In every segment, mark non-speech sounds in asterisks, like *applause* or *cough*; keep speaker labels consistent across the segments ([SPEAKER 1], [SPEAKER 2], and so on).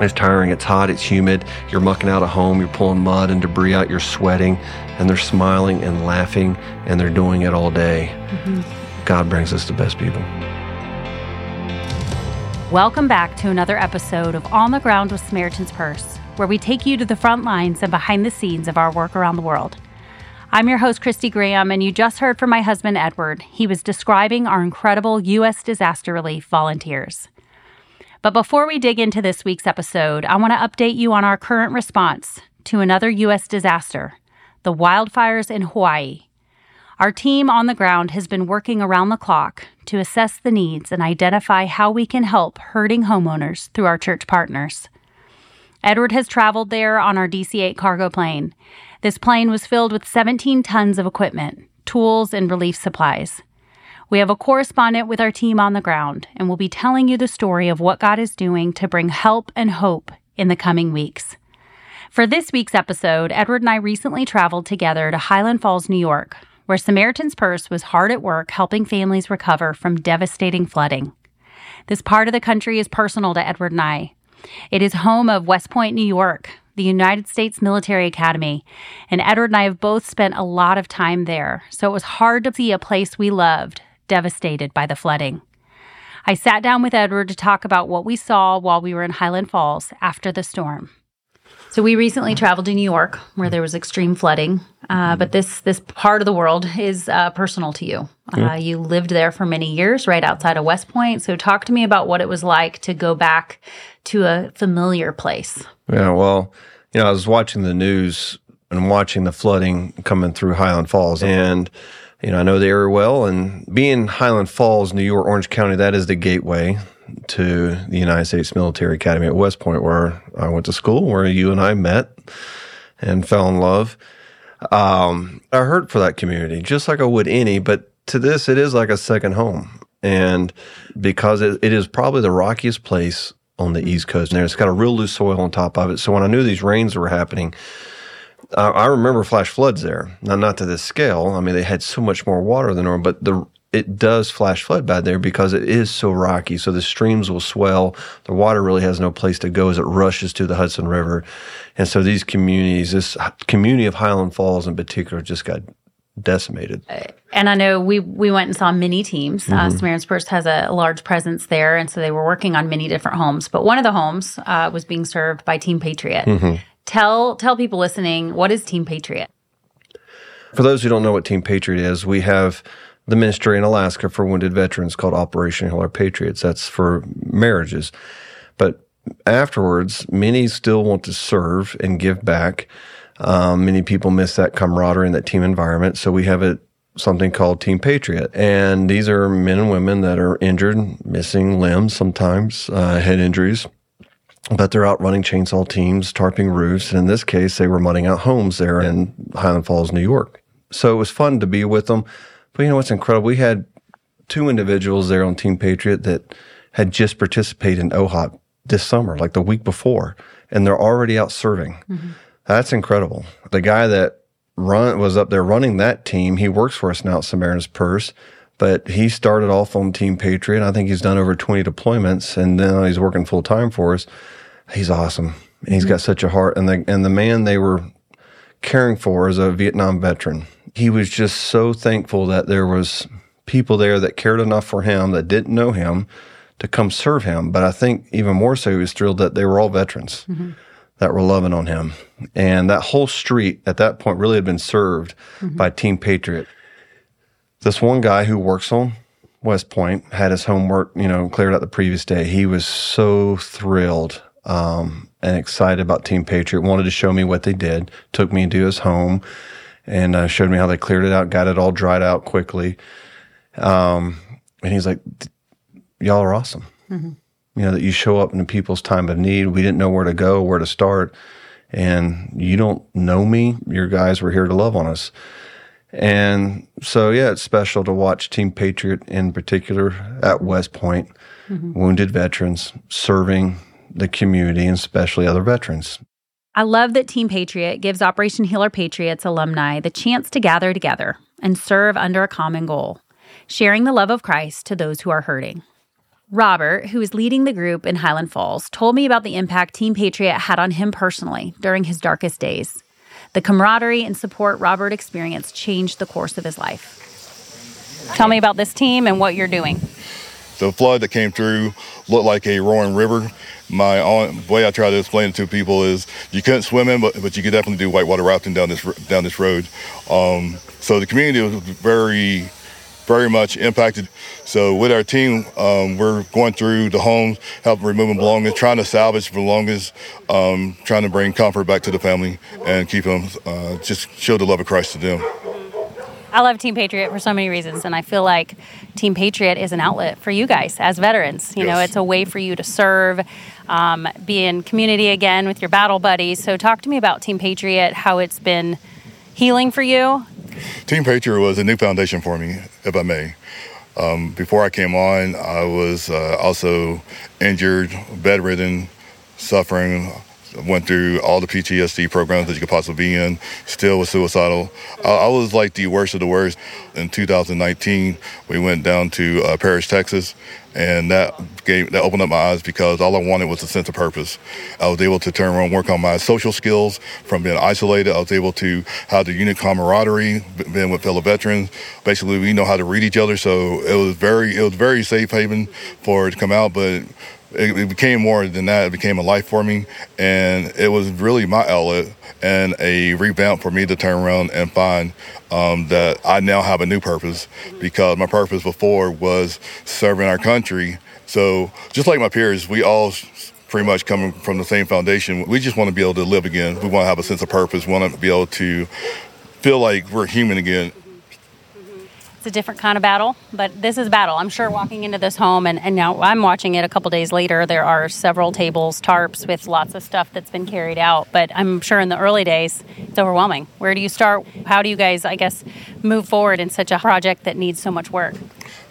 [SPEAKER 1] It's tiring, it's hot, it's humid. You're mucking out a home, you're pulling mud and debris out, you're sweating, and they're smiling and laughing, and they're doing it all day. Mm-hmm. God brings us the best people.
[SPEAKER 2] Welcome back to another episode of On the Ground with Samaritan's Purse, where we take you to the front lines and behind the scenes of our work around the world. I'm your host, Christy Graham, and you just heard from my husband, Edward. He was describing our incredible U.S. disaster relief volunteers. But before we dig into this week's episode, I want to update you on our current response to another U.S. disaster the wildfires in Hawaii. Our team on the ground has been working around the clock to assess the needs and identify how we can help hurting homeowners through our church partners. Edward has traveled there on our DC 8 cargo plane. This plane was filled with 17 tons of equipment, tools, and relief supplies. We have a correspondent with our team on the ground, and we'll be telling you the story of what God is doing to bring help and hope in the coming weeks. For this week's episode, Edward and I recently traveled together to Highland Falls, New York, where Samaritan's Purse was hard at work helping families recover from devastating flooding. This part of the country is personal to Edward and I. It is home of West Point, New York, the United States Military Academy, and Edward and I have both spent a lot of time there, so it was hard to see a place we loved devastated by the flooding. I sat down with Edward to talk about what we saw while we were in Highland Falls after the storm. So we recently traveled to New York, where there was extreme flooding. Uh, but this this part of the world is uh, personal to you. Uh, you lived there for many years, right outside of West Point. So talk to me about what it was like to go back to a familiar place.
[SPEAKER 1] Yeah, well, you know, I was watching the news and watching the flooding coming through Highland Falls, and you know, I know the area well, and being Highland Falls, New York, Orange County, that is the gateway to the United States Military Academy at West Point, where I went to school, where you and I met and fell in love. Um, I hurt for that community, just like I would any, but to this, it is like a second home. And because it, it is probably the rockiest place on the East Coast, and it's got a real loose soil on top of it. So when I knew these rains were happening, uh, I remember flash floods there. Now, not to this scale. I mean, they had so much more water than normal, but the it does flash flood bad there because it is so rocky. So the streams will swell. The water really has no place to go as it rushes to the Hudson River. And so these communities, this community of Highland Falls in particular, just got decimated.
[SPEAKER 2] And I know we we went and saw many teams. Uh, mm-hmm. Uh, Samaritan's Purse has a, large presence there, and so they were working on many different homes. But one of the homes uh, was being served by Team Patriot. Mm-hmm. Tell tell people listening what is Team Patriot.
[SPEAKER 1] For those who don't know what Team Patriot is, we have the ministry in Alaska for wounded veterans called Operation Heal Patriots. That's for marriages, but afterwards, many still want to serve and give back. Um, many people miss that camaraderie and that team environment, so we have a something called Team Patriot. And these are men and women that are injured, missing limbs sometimes, uh, head injuries, but they're out running chainsaw teams, tarping roofs. And in this case, they were mudding out homes there in Highland Falls, New York. So it was fun to be with them. But you know what's incredible? We had two individuals there on Team Patriot that had just participated in OHOP this summer, like the week before, and they're already out serving. Mm-hmm. That's incredible. The guy that run was up there running that team, he works for us now at Samaritan's Purse but he started off on Team Patriot. I think he's done over 20 deployments and now he's working full time for us he's awesome. And he's got such a heart. And the, and the man they were caring for is a Vietnam veteran. He was just so thankful that there was people there that cared enough for him that didn't know him to come serve him. But I think even more so, he was thrilled that they were all veterans mm-hmm. that were loving on him. And that whole street at that point really had been served mm-hmm. by Team Patriot. This one guy who works on West Point had his homework, you know, cleared out the previous day. He was so thrilled um, and excited about Team Patriot. Wanted to show me what they did. Took me into his home and uh, showed me how they cleared it out, got it all dried out quickly. Um, and he's like, "Y'all are awesome." Mm-hmm. You know that you show up in people's time of need. We didn't know where to go, where to start, and you don't know me. Your guys were here to love on us. And so, yeah, it's special to watch Team Patriot in particular at West Point, mm-hmm. wounded veterans serving the community and especially other veterans.
[SPEAKER 2] I love that Team Patriot gives Operation Heal Our Patriots alumni the chance to gather together and serve under a common goal, sharing the love of Christ to those who are hurting. Robert, who is leading the group in Highland Falls, told me about the impact Team Patriot had on him personally during his darkest days. The camaraderie and support Robert experienced changed the course of his life. Tell me about this team and what you're doing.
[SPEAKER 3] The flood that came through looked like a roaring river. My own, way I try to explain it to people is you couldn't swim in, but, but you could definitely do whitewater rafting down this down this road. Um, so the community was very very much impacted. So with our team, um, we're going through the homes, helping remove belongings, trying to salvage belongings, um, trying to bring comfort back to the family and keep them, uh, just show the love of Christ to them.
[SPEAKER 2] I love Team Patriot for so many reasons, and I feel like Team Patriot is an outlet for you guys as veterans. You yes. know, it's a way for you to serve, um, be in community again with your battle buddies. So, talk to me about Team Patriot, how it's been healing for you,
[SPEAKER 3] Team Patriot was a new foundation for me, if I may. Um, before I came on, I was uh, also injured, bedridden, suffering. Went through all the PTSD programs that you could possibly be in. Still was suicidal. I, I was like the worst of the worst. In 2019, we went down to uh, Paris, Texas, and that gave that opened up my eyes because all I wanted was a sense of purpose. I was able to turn around work on my social skills from being isolated. I was able to have the unit camaraderie, being with fellow veterans. Basically, we know how to read each other, so it was very it was very safe haven for it to come out, but. It, it became more than that. It became a life for me, and it was really my outlet and a revamp for me to turn around and find um, that I now have a new purpose because my purpose before was serving our country. So just like my peers, we all pretty much coming from the same foundation. We just want to be able to live again. We want to have a sense of purpose. We want to be able to feel like we're human again
[SPEAKER 2] a different kind of battle, but this is a battle. I'm sure walking into this home, and, and now I'm watching it a couple days later, there are several tables, tarps with lots of stuff that's been carried out. But I'm sure in the early days, it's overwhelming. Where do you start? How do you guys, I guess, move forward in such a project that needs so much work?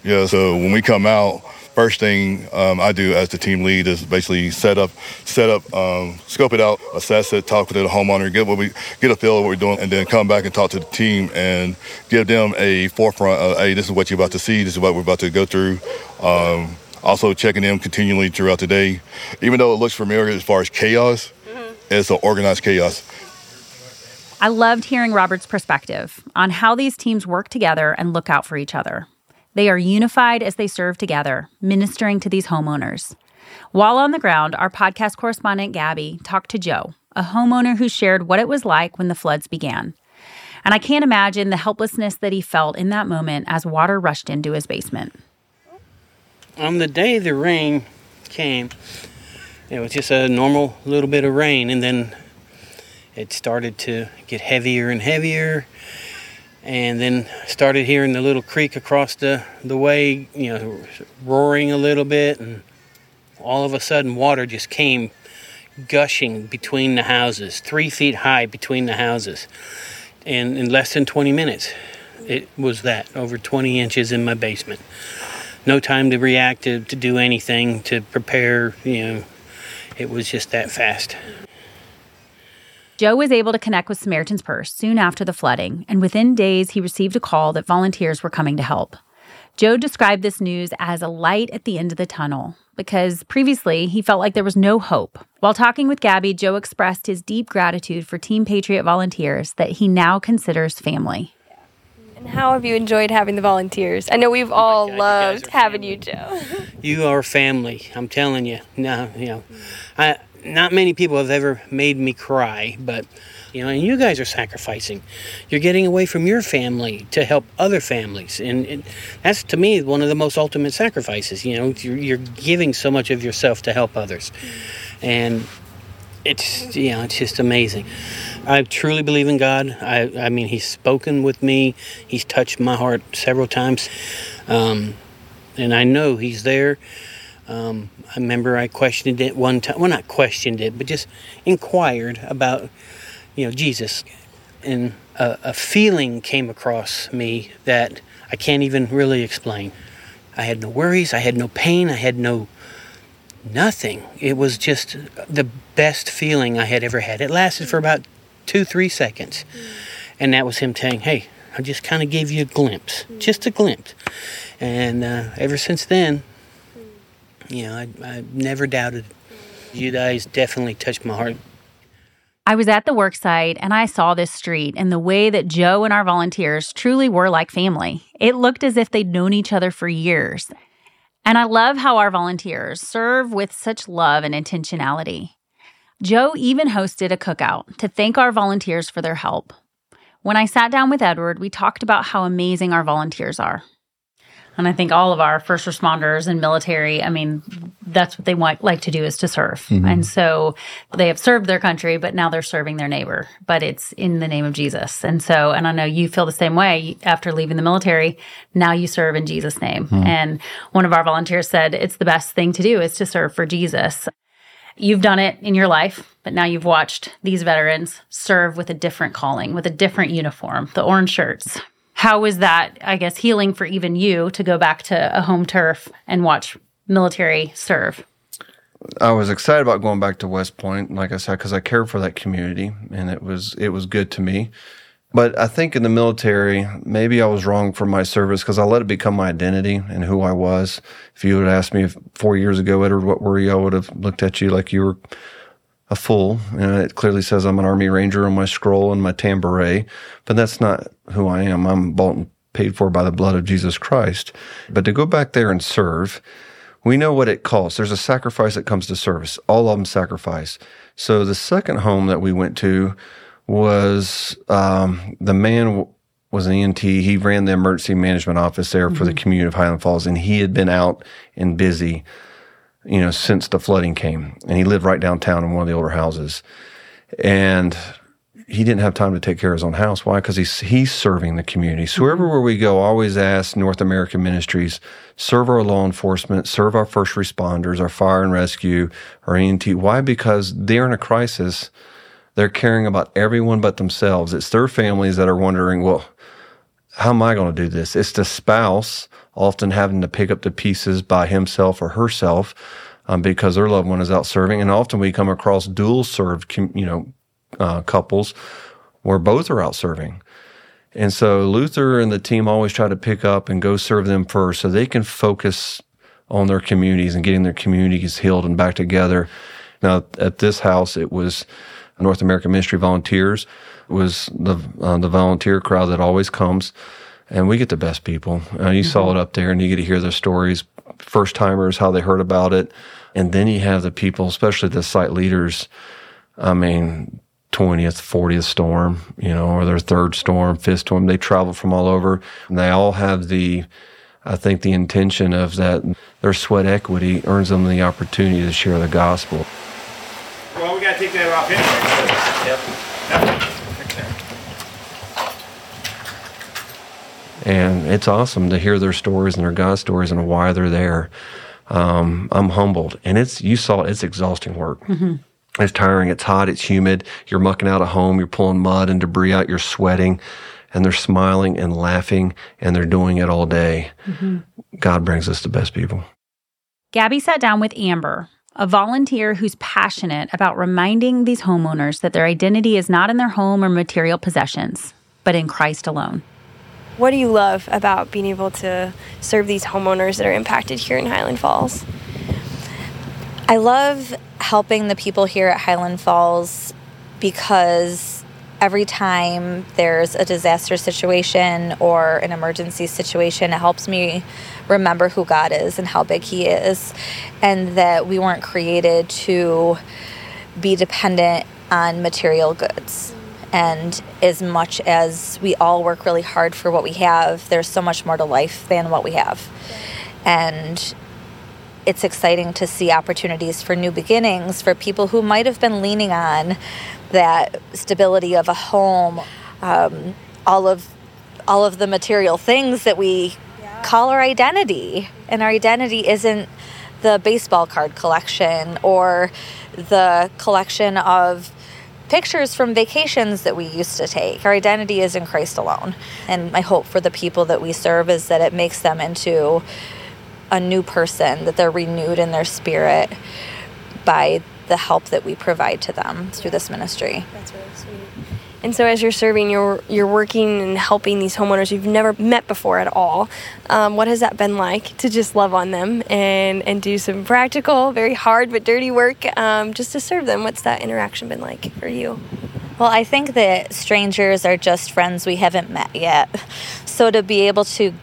[SPEAKER 3] Yeah, so when we come out, first thing um, I do as the team lead is basically set up, set up, um, scope it out, assess it, talk with the homeowner, get what we get a feel of what we're doing, and then come back and talk to the team and give them a forefront of, hey, this is what you're about to see, this is what we're about to go through. Um, also checking in continually throughout the day, even though it looks familiar as far as chaos, mm-hmm. it's an organized chaos.
[SPEAKER 2] I loved hearing Robert's perspective on how these teams work together and look out for each other. They are unified as they serve together, ministering to these homeowners. While on the ground, our podcast correspondent Gabby talked to Joe, a homeowner who shared what it was like when the floods began. And I can't imagine the helplessness that he felt in that moment as water rushed into his basement.
[SPEAKER 4] On the day the rain came, it was just a normal little bit of rain, and then it started to get heavier and heavier and then started hearing the little creek across the, the way, you know, roaring a little bit, and all of a sudden water just came gushing between the houses, three feet high between the houses. And in less than 20 minutes, it was that, over 20 inches in my basement. No time to react, to, to do anything, to prepare, you know, it was just that fast.
[SPEAKER 2] Joe was able to connect with Samaritan's Purse soon after the flooding, and within days, he received a call that volunteers were coming to help. Joe described this news as a light at the end of the tunnel because previously he felt like there was no hope. While talking with Gabby, Joe expressed his deep gratitude for Team Patriot volunteers that he now considers family.
[SPEAKER 5] And how have you enjoyed having the volunteers? I know we've oh all God, loved you having family. you, Joe. *laughs*
[SPEAKER 4] you are family. I'm telling you. No, you know, I not many people have ever made me cry, but you know, and you guys are sacrificing. You're getting away from your family to help other families, and, and that's to me one of the most ultimate sacrifices. You know, you're, you're, giving so much of yourself to help others, and it's you know, it's just amazing. I truly believe in God. I, I mean, He's spoken with me. He's touched my heart several times, um, and I know He's there. Um, I remember I questioned it one time. Well, not questioned it, but just inquired about, you know, Jesus. And a, a feeling came across me that I can't even really explain. I had no worries. I had no pain. I had no nothing. It was just the best feeling I had ever had. It lasted for about two, three seconds. And that was him saying, Hey, I just kind of gave you a glimpse, just a glimpse. And uh, ever since then, You know, I, I never doubted. You guys definitely touched my heart.
[SPEAKER 2] I was at the work site and I saw this street and the way that Joe and our volunteers truly were like family. It looked as if they'd known each other for years. And I love how our volunteers serve with such love and intentionality. Joe even hosted a cookout to thank our volunteers for their help. When I sat down with Edward, we talked about how amazing our volunteers are. And I think all of our first responders and military, I mean, that's what they want, like to do is to serve. Mm-hmm. And so they have served their country, but now they're serving their neighbor, but it's in the name of Jesus. And so, and I know you feel the same way after leaving the military. Now you serve in Jesus' name. Mm-hmm. And one of our volunteers said, it's the best thing to do is to serve for Jesus. You've done it in your life, but now you've watched these veterans serve with a different calling, with a different uniform, the orange shirts. How was that, I guess, healing for even you to go back to a home turf and watch military serve?
[SPEAKER 1] I was excited about going back to West Point, like I said, because I cared for that community and it was it was good to me. But I think in the military, maybe I was wrong for my service because I let it become my identity and who I was. If you would asked me four years ago, Edward, what were you? I would have looked at you like you were a fool. And it clearly says I'm an Army Ranger on my scroll and my tan beret, but that's not who I am. I'm bought and paid for by the blood of Jesus Christ. But to go back there and serve, we know what it costs. There's a sacrifice that comes to service. All of them sacrifice. So the second home that we went to, was um, the man was an EMT. He ran the emergency management office there mm-hmm. for the mm-hmm. community of Highland Falls, and he had been out and busy, you know, since the flooding came. And he lived right downtown in one of the older houses, and he didn't have time to take care of his own house. Why? Because he's he's serving the community. So mm-hmm. everywhere we go, always ask North American Ministries, serve our law enforcement, serve our first responders, our fire and rescue, our EMT. Why? Because they're in a crisis they're caring about everyone but themselves. It's their families that are wondering, well, how am I going to do this? It's the spouse often having to pick up the pieces by himself or herself um, because their loved one is out serving. And often we come across dual served, you know, uh, couples where both are out serving. And so Luther and the team always try to pick up and go serve them first so they can focus on their communities and getting their communities healed and back together. Now, at this house, it was North American Ministry Volunteers was the uh, the volunteer crowd that always comes, and we get the best people. Uh, you mm-hmm. saw it up there, and you get to hear their stories, first timers, how they heard about it, and then you have the people, especially the site leaders. I mean, 20th, 40th storm, you know, or their third storm, fifth storm. They travel from all over, and they all have the I think the intention of that their sweat equity earns them the opportunity to share the gospel.
[SPEAKER 6] Well, we gotta take that off
[SPEAKER 1] anyway. Yep. And it's awesome to hear their stories and their God stories and why they're there. Um, I'm humbled, and it's you saw it's exhausting work. Mm-hmm. It's tiring. It's hot. It's humid. You're mucking out a home. You're pulling mud and debris out. You're sweating, and they're smiling and laughing, and they're doing it all day. Mm-hmm. God brings us the best people.
[SPEAKER 2] Gabby sat down with Amber, a volunteer who's passionate about reminding these homeowners that their identity is not in their home or material possessions, but in Christ alone.
[SPEAKER 5] What do you love about being able to serve these homeowners that are impacted here in Highland Falls?
[SPEAKER 7] I love helping the people here at Highland Falls because every time there's a disaster situation or an emergency situation, it helps me remember who God is and how big He is, and that we weren't created to be dependent on material goods. And as much as we all work really hard for what we have, there's so much more to life than what we have. And it's exciting to see opportunities for new beginnings for people who might have been leaning on that stability of a home, um, all of all of the material things that we yeah. call our identity, and our identity isn't the baseball card collection or the collection of pictures from vacations that we used to take. Our identity is in Christ alone. And my hope for the people that we serve is that it makes them into a new person, that they're renewed in their spirit by the help that we provide to them through this ministry.
[SPEAKER 5] That's really sweet. And so, as you're serving, you're you're working and helping these homeowners you've never met before at all. Um, what has that been like to just love on them and and do some practical, very hard but dirty work um, just to serve them? What's that interaction been like for you?
[SPEAKER 7] Well, I think that strangers are just friends we haven't met yet. So to be able to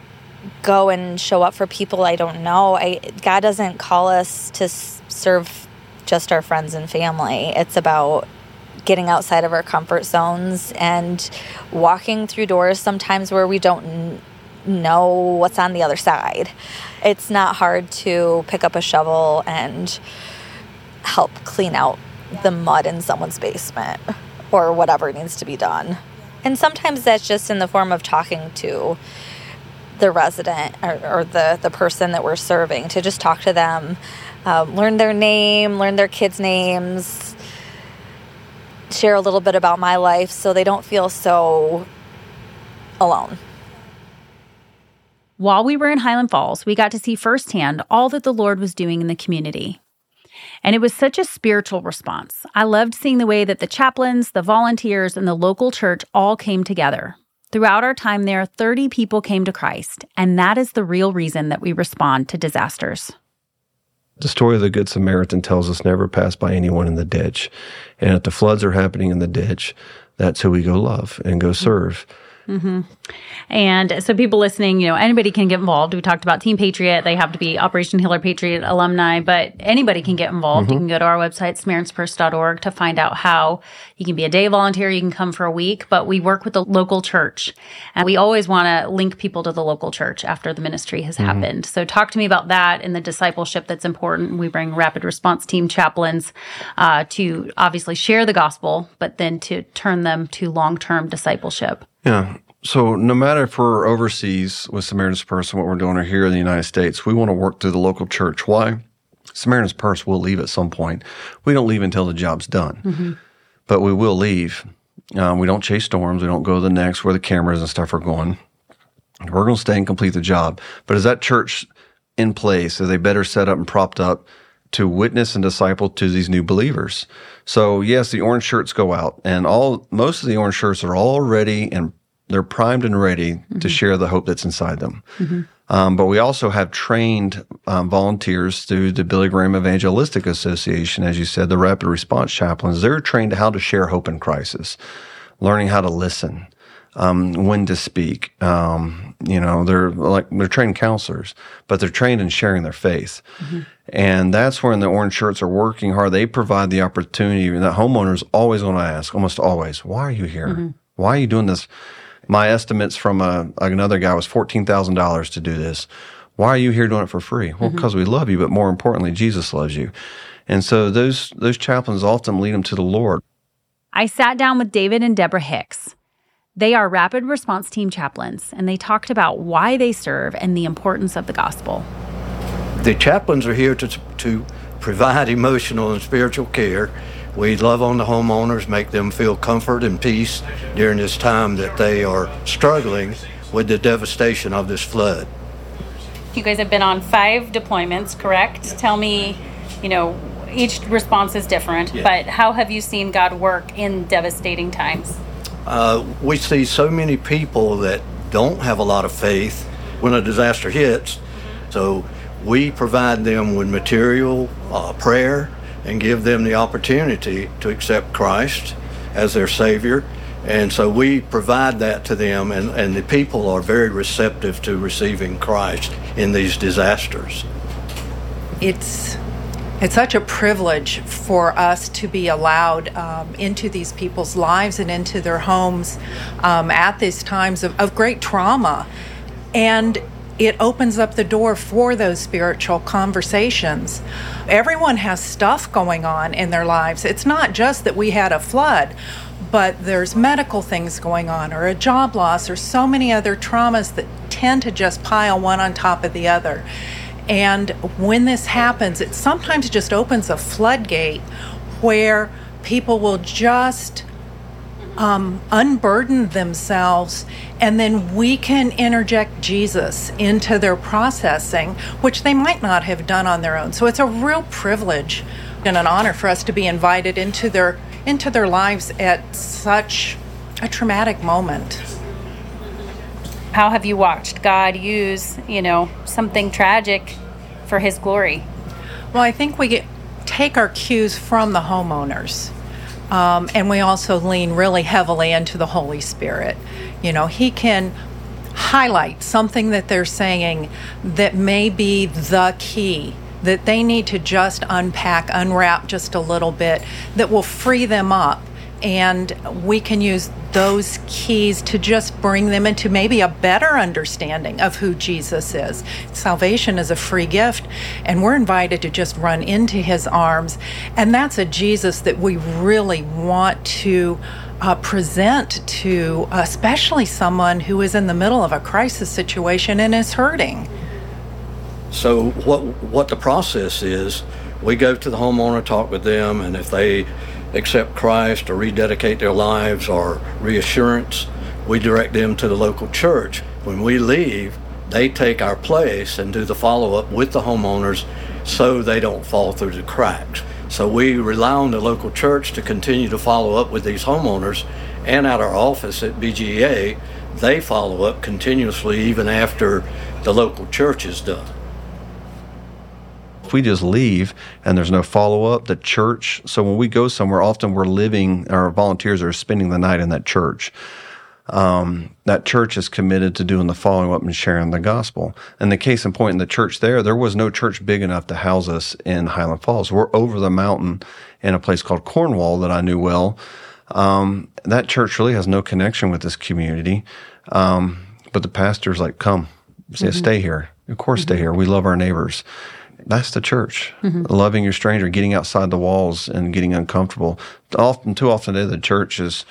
[SPEAKER 7] go and show up for people I don't know, I God doesn't call us to serve just our friends and family. It's about getting outside of our comfort zones and walking through doors sometimes where we don't know what's on the other side. It's not hard to pick up a shovel and help clean out the mud in someone's basement or whatever needs to be done. And sometimes that's just in the form of talking to the resident or, or the, the person that we're serving to just talk to them, um, learn their name, learn their kids' names, share a little bit about my life so they don't feel so alone.
[SPEAKER 2] While we were in Highland Falls, we got to see firsthand all that the Lord was doing in the community. And it was such a spiritual response. I loved seeing the way that the chaplains, the volunteers, and the local church all came together. Throughout our time there, 30 people came to Christ, and that is the real reason that we respond to disasters.
[SPEAKER 1] The story of the Good Samaritan tells us never pass by anyone in the ditch. And if the floods are happening in the ditch, that's who we go love and go serve.
[SPEAKER 2] Mm-hmm. And so, people listening, you know, anybody can get involved. We talked about Team Patriot. They have to be Operation Heal Our Patriot alumni, but anybody can get involved. Mm-hmm. You can go to our website, SamaritansPurse.org, to find out how you can be a day volunteer. You can come for a week, but we work with the local church. And we always want to link people to the local church after the ministry has mm-hmm. happened. So, talk to me about that and the discipleship that's important. We bring rapid response team chaplains uh, to obviously share the gospel, but then to turn them to long term discipleship.
[SPEAKER 1] Yeah. So no matter if we're overseas with Samaritan's Purse and what we're doing or here in the United States, we want to work through the local church. Why? Samaritan's Purse will leave at some point. We don't leave until the job's done, mm-hmm. but we will leave. Um, we don't chase storms. We don't go to the next where the cameras and stuff are going. We're going to stay and complete the job. But is that church in place? Are they better set up and propped up to witness and disciple to these new believers? So yes, the orange shirts go out, and all most of the orange shirts are all ready and they're primed and ready mm-hmm. to share the hope that's inside them. Mm-hmm. Um, but we also have trained um, volunteers through the Billy Graham Evangelistic Association, as you said, the Rapid Response Chaplains. They're trained how to share hope in crisis, learning how to listen, um, when to speak. Um, you know, they're like they're trained counselors, but they're trained in sharing their faith. Mm-hmm. And that's when the orange shirts are working hard. They provide the opportunity that homeowners always want to ask, almost always, why are you here? Mm-hmm. Why are you doing this? My estimates from a, another guy was $14,000 to do this. Why are you here doing it for free? Well, because mm-hmm. we love you, but more importantly, Jesus loves you. And so those, those chaplains often lead them to the Lord.
[SPEAKER 2] I sat down with David and Deborah Hicks. They are rapid response team chaplains, and they talked about why they serve and the importance of the gospel.
[SPEAKER 8] The chaplains are here to, to provide emotional and spiritual care we love on the homeowners, make them feel comfort and peace during this time that they are struggling with the devastation of this flood.
[SPEAKER 2] You guys have been on five deployments, correct? Tell me, you know, each response is different, yeah. but how have you seen God work in devastating times?
[SPEAKER 8] Uh, we see so many people that don't have a lot of faith when a disaster hits. So we provide them with material, uh, prayer, and give them the opportunity to accept Christ as their Savior. And so we provide that to them, and, and the people are very receptive to receiving Christ in these disasters.
[SPEAKER 9] It's it's such a privilege for us to be allowed um, into these people's lives and into their homes um, at these times of, of great trauma. And it opens up the door for those spiritual conversations. Everyone has stuff going on in their lives. It's not just that we had a flood, but there's medical things going on, or a job loss, or so many other traumas that tend to just pile one on top of the other. And when this happens, it sometimes just opens a floodgate where people will just um, unburden themselves, and then we can interject Jesus into their processing, which they might not have done on their own. So it's a real privilege and an honor for us to be invited into their into their lives at such a traumatic moment.
[SPEAKER 2] How have you watched God use, you know, something tragic for his glory?
[SPEAKER 9] Well, I think we get, take our cues from the homeowners. Um, and we also lean really heavily into the Holy Spirit. You know, He can highlight something that they're saying that may be the key that they need to just unpack, unwrap just a little bit that will free them up. And we can use those keys to just bring them into maybe a better understanding of who Jesus is. Salvation is a free gift, and we're invited to just run into his arms. And that's a Jesus that we really want to. Uh, present to especially someone who is in the middle of a crisis situation and is hurting.
[SPEAKER 8] So what what the process is, we go to the homeowner, talk with them, and if they accept Christ or rededicate their lives or reassurance, we direct them to the local church. When we leave, they take our place and do the follow up with the homeowners so they don't fall through the cracks. So we rely on the local church to continue to follow up with these homeowners and at our office at BGEA, they follow up continuously even after the local church is done.
[SPEAKER 1] If we just leave and there's no follow up, the church, so when we go somewhere, often we're living, our volunteers are spending the night in that church. Um, that church is committed to doing the following up and sharing the gospel. And the case in point in the church there, there was no church big enough to house us in Highland Falls. We're over the mountain in a place called Cornwall that I knew well. Um, that church really has no connection with this community. Um, but the pastor's like, come, say, mm-hmm. stay here. Of course, mm-hmm. stay here. We love our neighbors. That's the church. Mm-hmm. Loving your stranger, getting outside the walls and getting uncomfortable. Often, too often today, the church is,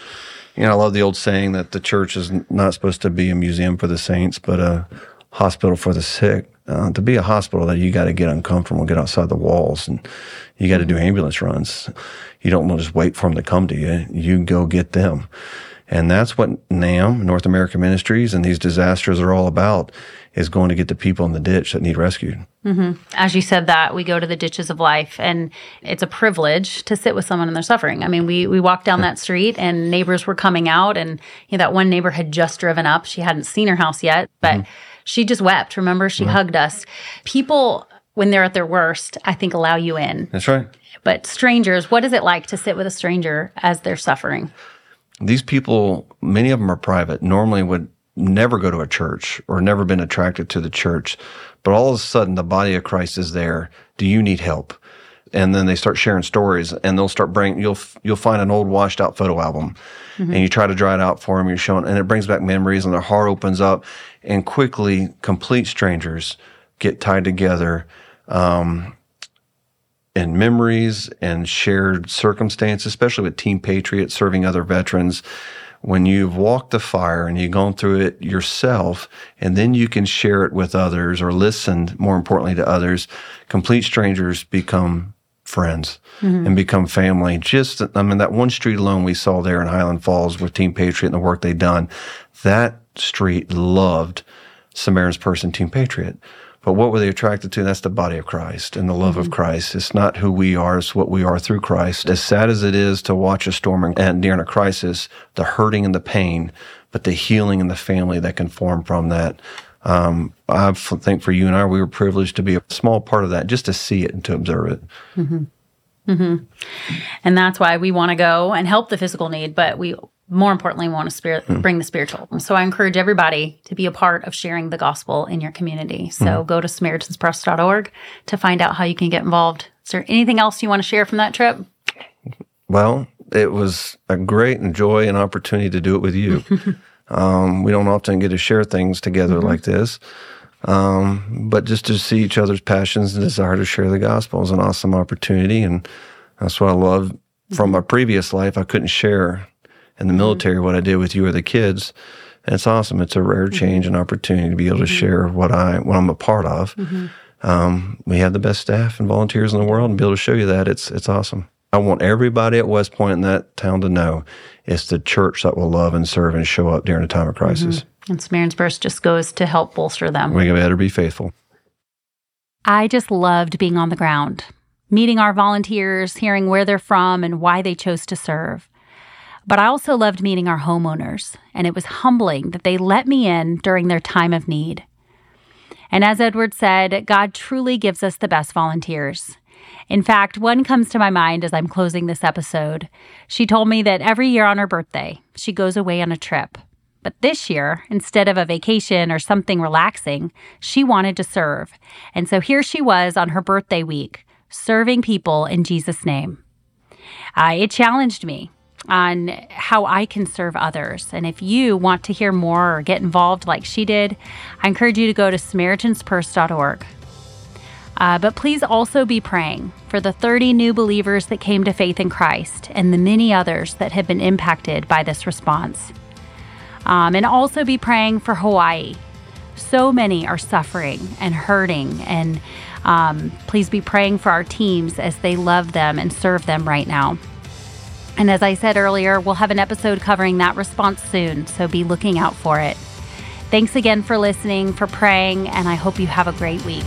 [SPEAKER 1] you know, I love the old saying that the church is not supposed to be a museum for the saints, but a hospital for the sick. Uh, to be a hospital, that you got to get uncomfortable, get outside the walls, and you got to do ambulance runs. You don't want to just wait for them to come to you. You go get them. And that's what NAM, North American Ministries, and these disasters are all about is going to get the people in the ditch that need rescued.
[SPEAKER 2] Mm-hmm. As you said that, we go to the ditches of life, and it's a privilege to sit with someone in their suffering. I mean, we we walked down that street, and neighbors were coming out, and you know, that one neighbor had just driven up. She hadn't seen her house yet, but mm-hmm. she just wept. Remember, she right. hugged us. People, when they're at their worst, I think allow you in.
[SPEAKER 1] That's right.
[SPEAKER 2] But strangers, what is it like to sit with a stranger as they're suffering?
[SPEAKER 1] These people, many of them are private. Normally, would never go to a church or never been attracted to the church, but all of a sudden the body of Christ is there. Do you need help? And then they start sharing stories and they'll start bringing, you'll, you'll find an old washed out photo album mm-hmm. and you try to dry it out for them. You're showing, and it brings back memories and their heart opens up and quickly complete strangers get tied together. Um, and memories and shared circumstance, especially with Team Patriot serving other veterans when you've walked the fire and you've gone through it yourself, and then you can share it with others or listen, more importantly, to others, complete strangers become friends mm-hmm. and become family. Just, I mean, that one street alone we saw there in Highland Falls with Team Patriot and the work they've done, that street loved Samaritan's Purse Team Patriot. But what were they attracted to? That's the body of Christ and the love mm-hmm. of Christ. It's not who we are, it's what we are through Christ. As sad as it is to watch a storm and during a crisis, the hurting and the pain, but the healing and the family that can form from that. Um, I think for you and I, we were privileged to be a small part of that, just to see it and to observe it.
[SPEAKER 2] Mm-hmm. Mm-hmm. And that's why we want to go and help the physical need, but we more importantly, want to spirit, mm. bring the spiritual. So I encourage everybody to be a part of sharing the gospel in your community. So mm. go to SamaritansPurse.org to find out how you can get involved. Is there anything else you want to share from that trip?
[SPEAKER 1] Well, it was a great and joy and opportunity to do it with you. *laughs* um, we don't often get to share things together mm-hmm. like this. Um, but just to see each other's passions and desire to share the gospel is an awesome opportunity. And that's what I love from my previous life. I couldn't share in the mm-hmm. military what I did with you or the kids. And it's awesome. It's a rare mm-hmm. change and opportunity to be able to mm-hmm. share what I what I'm a part of. Um, we have the best staff and volunteers in the world, and be able to show you that it's it's awesome. I want everybody at West Point in that town to know it's the church that will love and serve and show up during a time of crisis.
[SPEAKER 2] Mm-hmm. And Samaritan's Purse just goes to help bolster them.
[SPEAKER 1] We better be faithful.
[SPEAKER 2] I just loved being on the ground, meeting our volunteers, hearing where they're from and why they chose to serve. But I also loved meeting our homeowners, and it was humbling that they let me in during their time of need. And as Edward said, God truly gives us the best volunteers. In fact, one comes to my mind as I'm closing this episode. She told me that every year on her birthday, she goes away on a trip. But this year, instead of a vacation or something relaxing, she wanted to serve. And so here she was on her birthday week, serving people in Jesus' name. Uh, it challenged me on how I can serve others. And if you want to hear more or get involved like she did, I encourage you to go to Samaritan'sPurse.org. Uh, but please also be praying for the 30 new believers that came to faith in Christ and the many others that have been impacted by this response. Um, and also be praying for Hawaii. So many are suffering and hurting, and um, please be praying for our teams as they love them and serve them right now. And as I said earlier, we'll have an episode covering that response soon, so be looking out for it. Thanks again for listening, for praying, and I hope you have a great week.